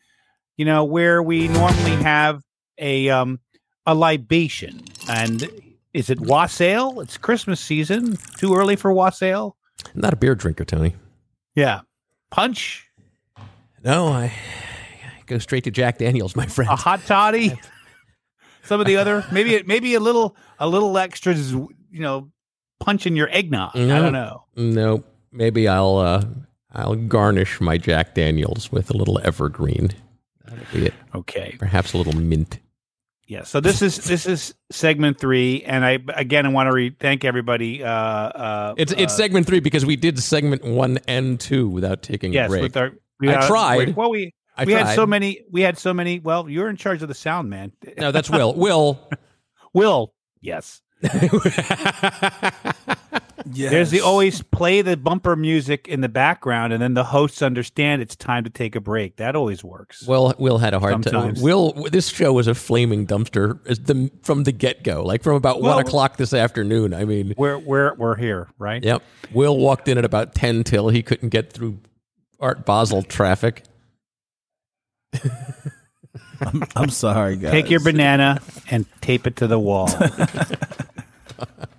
you know, where we normally have a um a libation. And is it wassail? It's Christmas season. Too early for wassail? I'm not a beer drinker, Tony. Yeah. Punch? No, I, I go straight to Jack Daniels, my friend. a hot toddy. Some of the other, maybe maybe a little a little extra, you know, punch in your eggnog. I No. don't know. No, maybe I'll uh, I'll garnish my Jack Daniels with a little evergreen. That'll be it. Okay, Perhaps a little mint. Yeah. So this is this is segment three, and I again I want to re- thank everybody. Uh, uh, It's it's uh, segment three because we did segment one and two without taking yes a break. with our. We I tried. Well, we I we had so many. We had so many. Well, you're in charge of the sound, man. no, that's Will. Will. Will. Yes. There's the always play the bumper music in the background, and then the hosts understand it's time to take a break. That always works. Will Will had a hard time. Will this show was a flaming dumpster the, from the get go, like from about Well- one o'clock this afternoon. I mean, we're we're we're here, right? yep. Will walked in at about ten till he couldn't get through Art Basel traffic. I'm sorry, guys. Take your banana and tape it to the wall.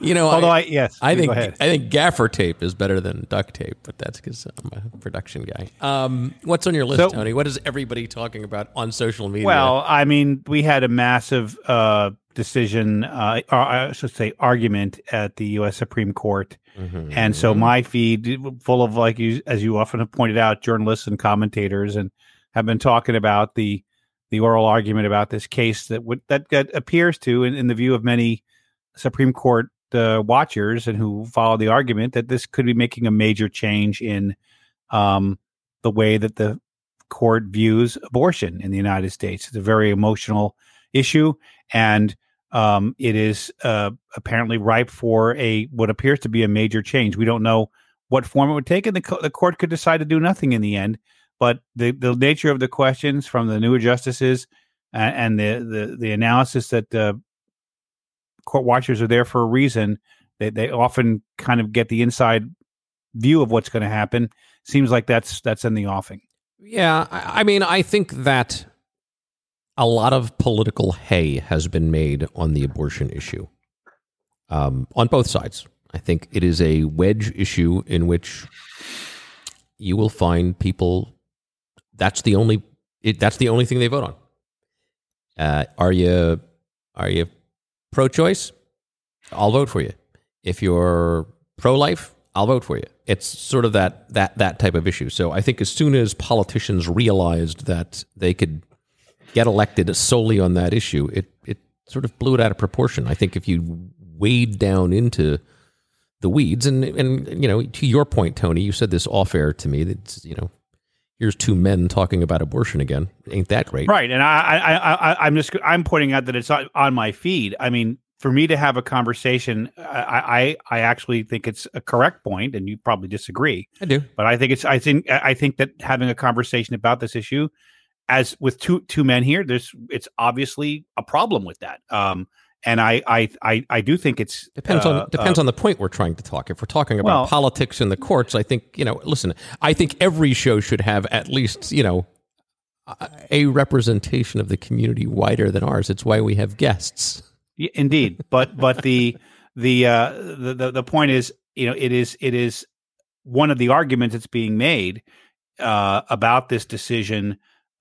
You know, Although I I, yes, I think. I think gaffer tape is better than duct tape, but that's because I'm a production guy. Um, what's on your list, So- Tony? What is everybody talking about on social media? Well, I mean, we had a massive uh, decision, uh, or I should say, argument at the U.S. Supreme Court. Mhm. And so my feed, full of like you, as you often have pointed out, journalists and commentators, and have been talking about the the oral argument about this case that would that, that appears to, in, in the view of many Supreme Court uh, watchers and who follow the argument, that this could be making a major change in um, the way that the court views abortion in the United States. It's a very emotional issue, and um, it is uh, apparently ripe for a what appears to be a major change. We don't know what form it would take, and the, co- the court could decide to do nothing in the end. But the, the nature of the questions from the newer justices and, and the, the the analysis that uh, court watchers are there for a reason. They they often kind of get the inside view of what's going to happen. Seems like that's that's in the offing. Yeah, I, I mean, I think that a lot of political hay has been made on the abortion issue um, on both sides. I think it is a wedge issue in which you will find people. That's the only. It, that's the only thing they vote on. Uh, are you are you pro-choice? I'll vote for you. If you're pro-life, I'll vote for you. It's sort of that that that type of issue. So I think as soon as politicians realized that they could get elected solely on that issue, it it sort of blew it out of proportion. I think if you wade down into the weeds and and you know to your point, Tony, you said this off air to me. That you know, here's two men talking about abortion again. Ain't that great? Right, and I, I, I, I I'm just I'm pointing out that it's on, on my feed. I mean, for me to have a conversation, I, I, I actually think it's a correct point, and you probably disagree. I do. But I think it's I think I think that having a conversation about this issue, as with two two men here, there's it's obviously a problem with that. Um, and I I I, I do think it's Depends uh, on depends uh, on the point we're trying to talk. If we're talking about Well- politics in the courts, I think you know. Listen, I think every show should have at least you know a- representation of the community wider than ours. It's why we have guests. Yeah, indeed, but but the the uh the, the the point is, you know, it is it is one of the arguments that's being made uh about this decision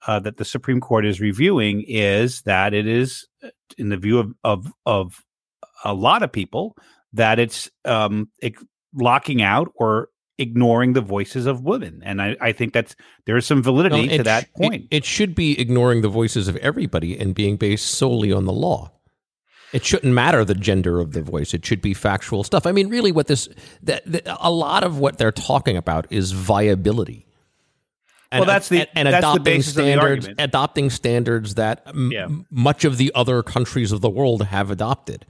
uh that the Supreme Court is reviewing is that it is uh, in the view of of of a lot of people that it's um ex- locking out or ignoring the voices of women and i i think that's there is some validity No, to that sh- it- point It, should be ignoring the voices of everybody and being based solely on the law. It shouldn't matter the gender of the voice. It should be factual stuff. I mean, really, what this that, that- a lot of what they're talking about is viability. Well, that's the- and, and that's the adopting the standards, argument. adopting standards that m- Yeah. much of the other countries of the world have adopted.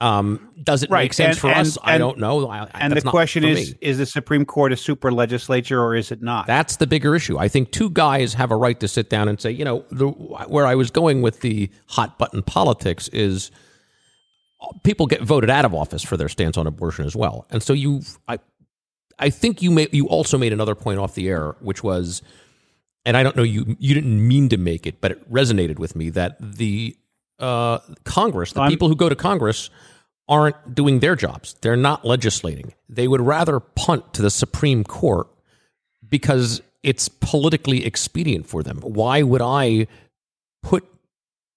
Um, does it Right, make sense and- for us? and- I don't know. I, and that's the question is me. is the supreme court a super legislature or is it not That's the bigger issue. I think two guys have a right to sit down and say, you know, the, where I was going with the hot button politics is people get voted out of office for their stance on abortion as well. And so you, I, I think you may, you also made another point off the air, which was, and I don't know you, you didn't mean to make it, but it resonated with me that the uh, Congress, the I'm- people who go to Congress, aren't doing their jobs. They're not legislating. They would rather punt to the Supreme Court because it's politically expedient for them. Why would I put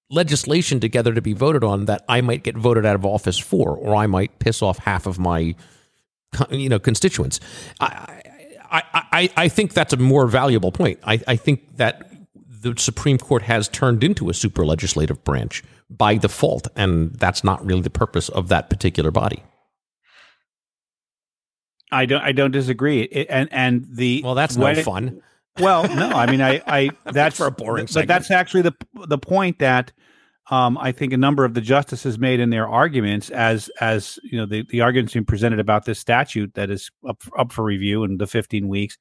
legislation together to be voted on that I might get voted out of office for, or I might piss off half of my, you know, constituents? I, I, I, I think that's a more valuable point. I, I think that the Supreme Court has turned into a super legislative branch by default, and that's not really the purpose of that particular body. i don't i don't disagree It- and and the Well, that's no it- fun. well no i mean i i that's for a boring but that's actually the the point that um, I think a number of the justices made in their arguments, as as you know, the, the arguments being presented about this statute that is up up for review in the 15 weeks,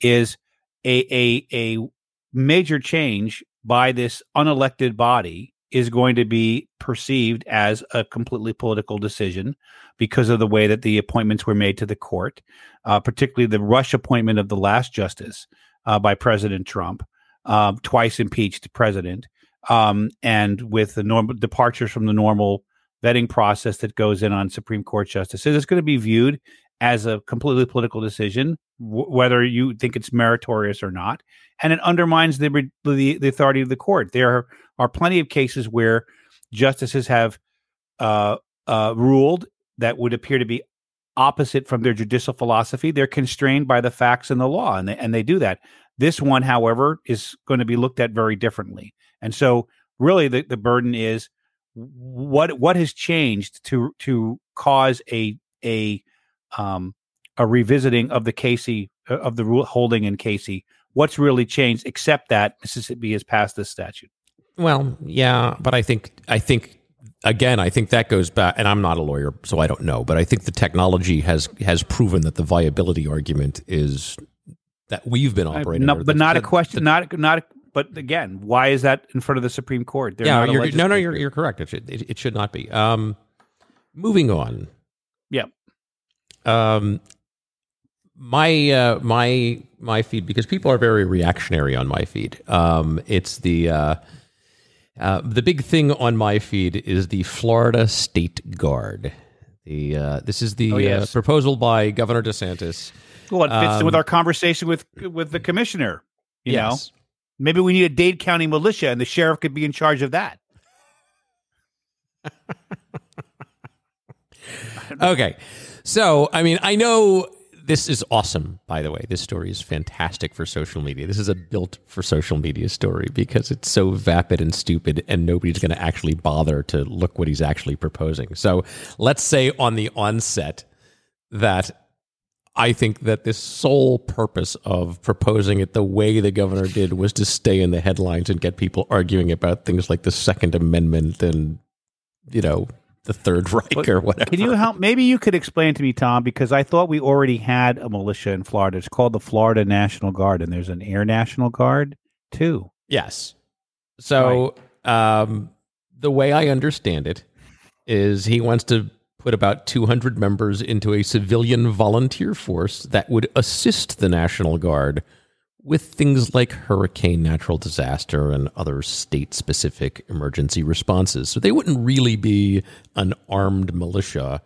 is a a a major change by this unelected body is going to be perceived as a completely political decision because of the way that the appointments were made to the court, uh, particularly the rush appointment of the last justice uh, by President Trump, uh, twice impeached president, um, and with the normal departures from the normal vetting process that goes in on Supreme Court justices, it's going to be viewed as a completely political decision, w- whether you think it's meritorious or not, and it undermines the, the the authority of the court. There are, plenty of cases where justices have uh, uh, ruled that would appear to be opposite from their judicial philosophy, they're constrained by the facts and the law, and they, and they do that. This one, however, is going to be looked at very differently, and so really the, the burden is what what has changed to to cause a a um a revisiting of the Casey uh, of the rule holding in Casey. What's really changed, except that Mississippi has passed this statute? Well, yeah, but I think I think again, I think that goes back, and I'm not a lawyer, so I don't know, but I think the technology has has proven that the viability argument is that we've been operating, No, under, but not a that- question. Not not. But again, why is that in front of the Supreme Court? They're yeah, no, no, you're you're correct. It should it, it should not be. Um, moving on. Yep. Um, my uh, my my feed because people are very reactionary on my feed. Um, it's the uh, uh, the big thing on my feed is the Florida State Guard. The uh, this is the Oh, yes. uh, proposal by Governor DeSantis. Well, it fits in with Um, our conversation with with the commissioner. You know, Yes. Maybe we need a Dade County militia, and the sheriff could be in charge of that. okay. So, I mean, I know this is awesome, by the way. This story is fantastic for social media. This is a built for social media story because it's so vapid and stupid, and nobody's going to actually bother to look what he's actually proposing. So, let's say on the onset that I think that the sole purpose of proposing it the way the governor did was to stay in the headlines and get people arguing about things like the Second Amendment and, you know, the Third Reich or whatever. Can you help? Maybe you could explain to me, Tom, because I thought we already had a militia in Florida. It's called the Florida National Guard, and there's an Air National Guard too. Yes. So um, the way I understand it is he wants to put about 200 members into a civilian volunteer force that would assist the National Guard with things like hurricane, natural disaster, and other state specific emergency responses. So they wouldn't really be an armed militia.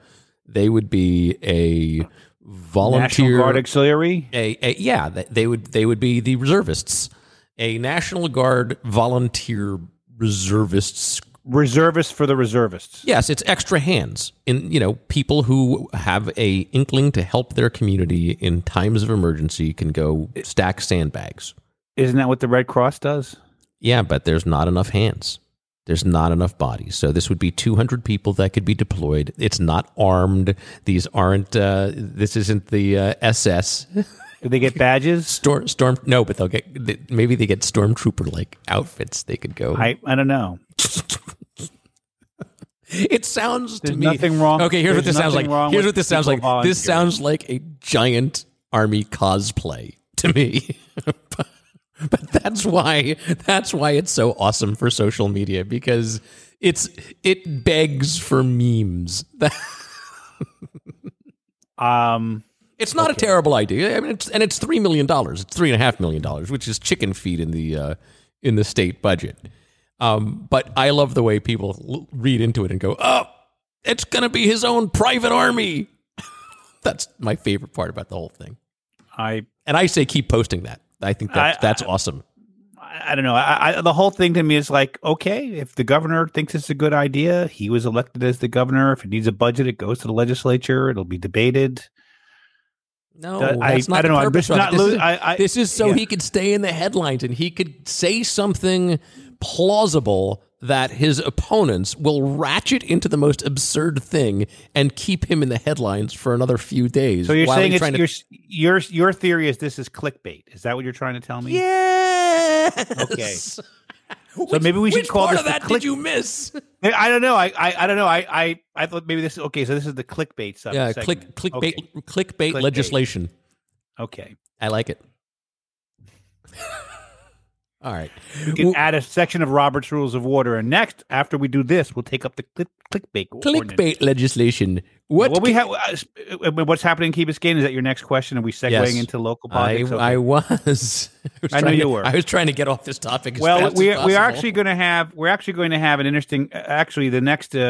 They would be a volunteer National Guard Auxiliary. a, a yeah they would they would be the reservists a national guard volunteer reservists Reservists for the reservists. yes it's extra hands in you know people who have a inkling to help their community in times of emergency can go stack sandbags Isn't that what the Red Cross does? yeah but there's not enough hands there's not enough bodies so this would be 200 people that could be deployed it's not armed these aren't uh, this isn't the uh, ss Do they get badges? Storm, storm. No, but they'll get. Maybe they get stormtrooper like outfits. They could go. I I don't know. it sounds to There's me. nothing wrong- Okay, here's what this sounds like. Here's what this sounds like. This sounds like a giant army cosplay to me. but that's why. That's why it's so awesome for social media because it's it begs for memes. Um, It's not a terrible idea. I mean, it's, and it's three million dollars. It's three and a half million dollars, which is chicken feed in the uh, in the state budget. Um, but I love the way people l- read into it and go, "Oh, it's going to be his own private army." that's my favorite part about the whole thing. I And I say, keep posting that. I think that's I- that's awesome. I don't know. I, I, the whole thing to me is like, okay, if the governor thinks it's a good idea, he was elected as the governor. If it needs a budget, it goes to the legislature. It'll be debated. No, Uh, I- that's not I don't know. I'm just not This lo- is- I- I- this is so yeah. he could stay in the headlines and he could say something plausible that his opponents will ratchet into the most absurd thing and keep him in the headlines for another few days. So you're saying it's to- your your your theory is this is clickbait. Is that what you're trying to tell me? Yes. Okay. So maybe we should call part this of that click- did you miss? I I don't know. I, I I don't know. I I I thought maybe this. Okay, so this is the clickbait stuff. Yeah, segment. click clickbait Okay. clickbait Clickbait. legislation. okay. I like it. All right. We can Well- add a section of Robert's Rules of Order, and next, after we do this, we'll take up the click, clickbait. ordinance. Clickbait legislation. What What we have, uh, what's happening in Key Biscayne? Is that your next question? Are we segueing Yes. into local I, politics? Okay. I was. I, was I knew trying you to- were. I was trying to get off this topic. Well, we we are actually going to have we're actually going to have an interesting. uh, Actually, the next uh,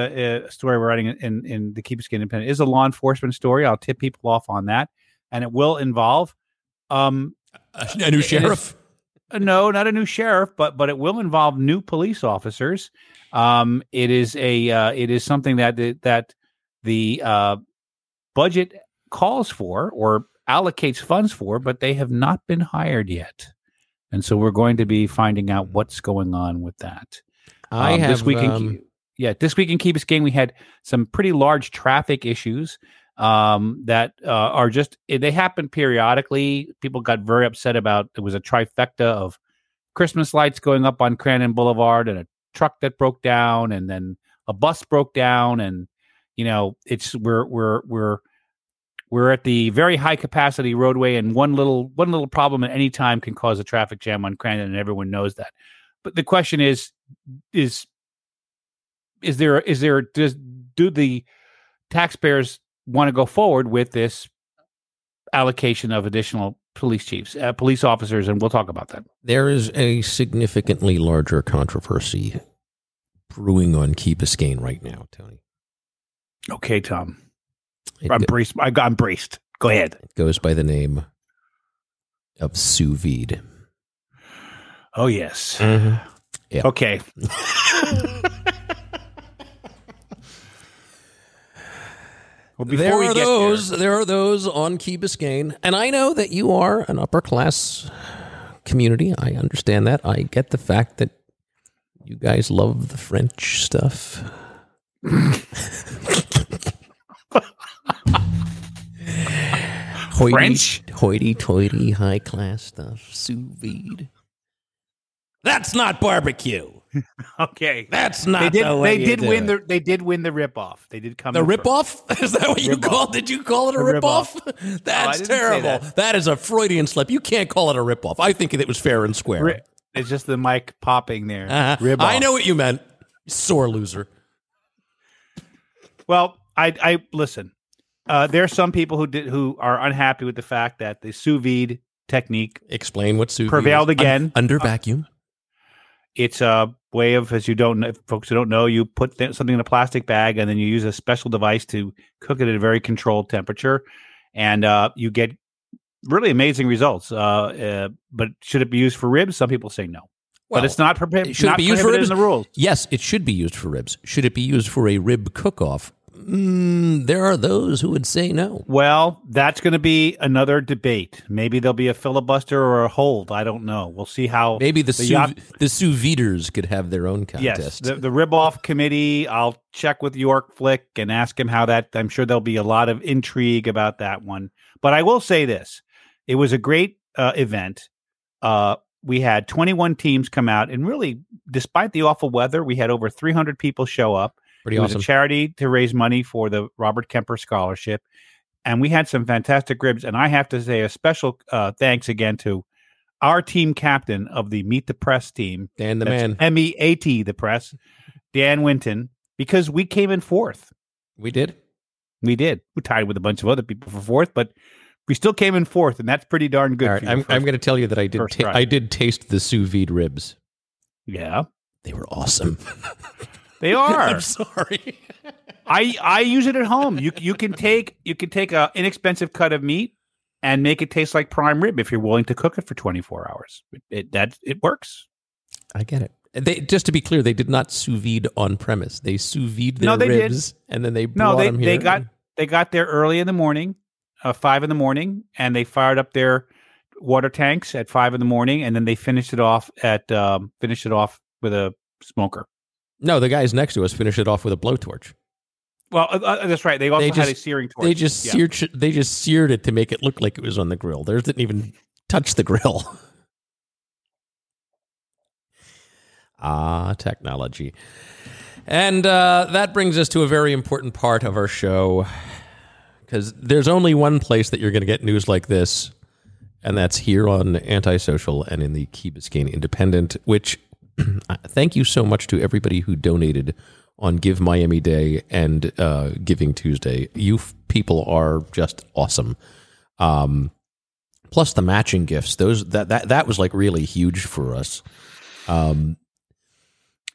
uh, story we're writing in, in in the Key Biscayne Independent is a law enforcement story. I'll tip people off on that, and it will involve um a, a new sheriff. Uh, no, not a new sheriff, but but it will involve new police officers. Um, it is a uh, it is something that that the uh, budget calls for or allocates funds for, but they have not been hired yet, and so we're going to be finding out what's going on with that. I Um, have this week. In, um, Key- yeah, this week in Key Biscayne, we had some pretty large traffic issues um, that uh, are just eh, they happen periodically. People got very upset about it was a trifecta of Christmas lights going up on Crandon Boulevard and a truck that broke down, and then a bus broke down, and you know it's we're we're we're we're at the very high capacity roadway, and one little one little problem at any time can cause a traffic jam on Crandon, and everyone knows that. But the question is, is is there is there does do the taxpayers want to go forward with this allocation of additional police chiefs, uh, police officers, and we'll talk about that. There is a significantly larger controversy brewing on Key Biscayne right now, Tony. Okay, Tom, It, I'm go- braced. I- I'm braced. Go ahead. it goes by the name of sous vide. Oh yes. Yeah. Okay. Well, there are those. there, There, are those on Key Biscayne, and I know that you are an upper class community. I understand that. I get the fact that you guys love the French stuff. Hoity, French? hoity-toity, high-class stuff, sous vide. That's not barbecue. okay. That's not. They did. the They did win it. the. They did win the rip off. They did come The in rip first. Is that what you Rip-off. called? Did you call it a The rip off? That's didn't terrible. that. that is a Freudian slip. You can't call it a rip off. I think it was fair and square. Ri- It's just the mic popping there. Uh-huh. I know what you meant. Sore loser. Well, I I listen. Uh, there are some people who did who are unhappy with the fact that the sous vide technique. Explain what sous vide Prevailed is. again. Un- under vacuum. It's a way of, as you don't know, folks who don't know, you put th- something in a plastic bag and then you use a special device to cook it at a very controlled temperature, and uh, you get really amazing results. Uh, uh, but should it be used for ribs? Some people say no. Well, but it's not, prohi- should it not be used for ribs? in the rules. Yes, it should be used for ribs. Should it be used for a rib cook off? Mm, there are those who would say no. Well, that's going to be another debate. Maybe there'll be a filibuster or a hold. I don't know. We'll see how. Maybe the, The sous, yacht- the sous viders could have their own Yes, contest. the, the rib off committee. I'll check with York Flick and ask him how that. I'm sure there'll be a lot of intrigue about that one. But I will say this: it was a great uh, event. Uh, we had 21 teams come out, and really, despite the awful weather, we had over 300 people show up. Pretty it was a charity to raise money for the Robert Kemper Scholarship, and we had some fantastic ribs. And I have to say a special uh, thanks again to our team captain of the Meet the Press team, Dan the that's man. M E A T, the press, Dan Winton, because we came in fourth. We did. We did. We tied with a bunch of other people for fourth, but we still came in fourth, and that's pretty darn good. All for I'm, I'm going to tell you that I did. Ta- I did taste the sous vide ribs. yeah, They were awesome. they are. I'm sorry. I I use it at home. You you can take you can take a inexpensive cut of meat and make it taste like prime rib if you're willing to cook it for 24 hours. It, it that it works. I get it. They, just to be clear, they did not sous vide on premise. They sous vide their No, they did. ribs, and then they No, they them they got they got there early in the morning, uh, five in the morning, and they fired up their water tanks at five in the morning, and then they finished it off at um, finished it off with a smoker. No, the guys next to us finished it off with a blowtorch. Well, uh, uh, that's right. They also They had just- a searing torch. They just Yeah. seared. They just seared it to make it look like it was on the grill. Theirs didn't even touch the grill. ah, technology. And uh, that brings us to a very important part of our show because there's only one place that you're going to get news like this, and that's here on Antisocial and in the Key Biscayne Independent. Which, thank you so much to everybody who donated on Give Miami Day and uh, Giving Tuesday. You f- people are just awesome. Um, plus the matching gifts; those that that that was like really huge for us. Um,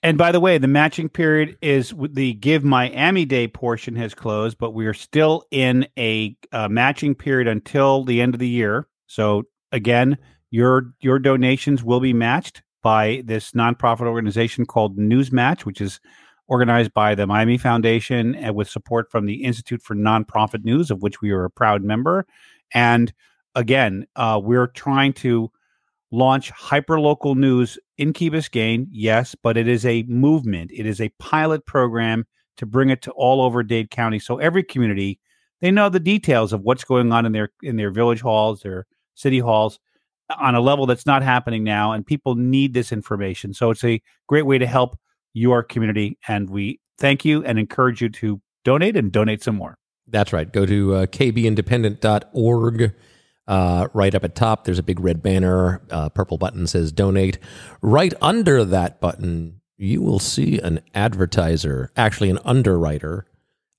And by the way, the matching period is the Give Miami Day portion has closed, but we are still in a uh, matching period until the end of the year. So again, Your your donations will be matched by this nonprofit organization called Newsmatch, which is organized by the Miami Foundation and with support from the Institute for Nonprofit News, of which we are a proud member. And again, uh, we're trying to launch hyperlocal news in Key Biscayne, yes, but it is a movement. It is a pilot program to bring it to all over Dade County. So every community, they know the details of what's going on in their in their village halls, their city halls, on a level that's not happening now, and people need this information. So it's a great way to help your community, and we thank you and encourage you to donate and donate some more. That's right. Go to uh, kbindependent.org. Uh, right up at top, there's a big red banner. Uh, purple button says donate. Right under that button, you will see an advertiser, actually, an underwriter.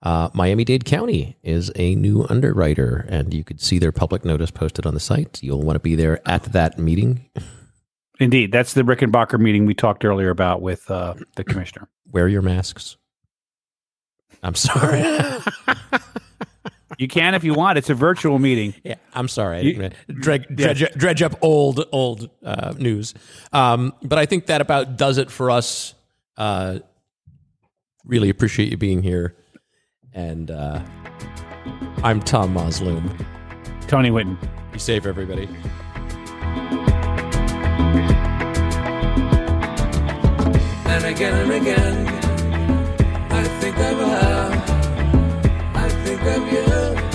Uh, Miami Dade County is a new underwriter, and you could see their public notice posted on the site. You'll want to be there at that meeting. Indeed, that's the Rickenbacker meeting we talked earlier about with uh, the commissioner. Wear your masks. I'm sorry. You can if you want. It's a virtual meeting. Yeah, I'm sorry. Didn't dredge, dredge, dredge up old old uh, news, um, but I think that about does it for us. Uh, really appreciate you being here, and uh, I'm Tom Mosloom. Tony Whitten. Be safe, everybody. and again and again. I think of her, I think of you,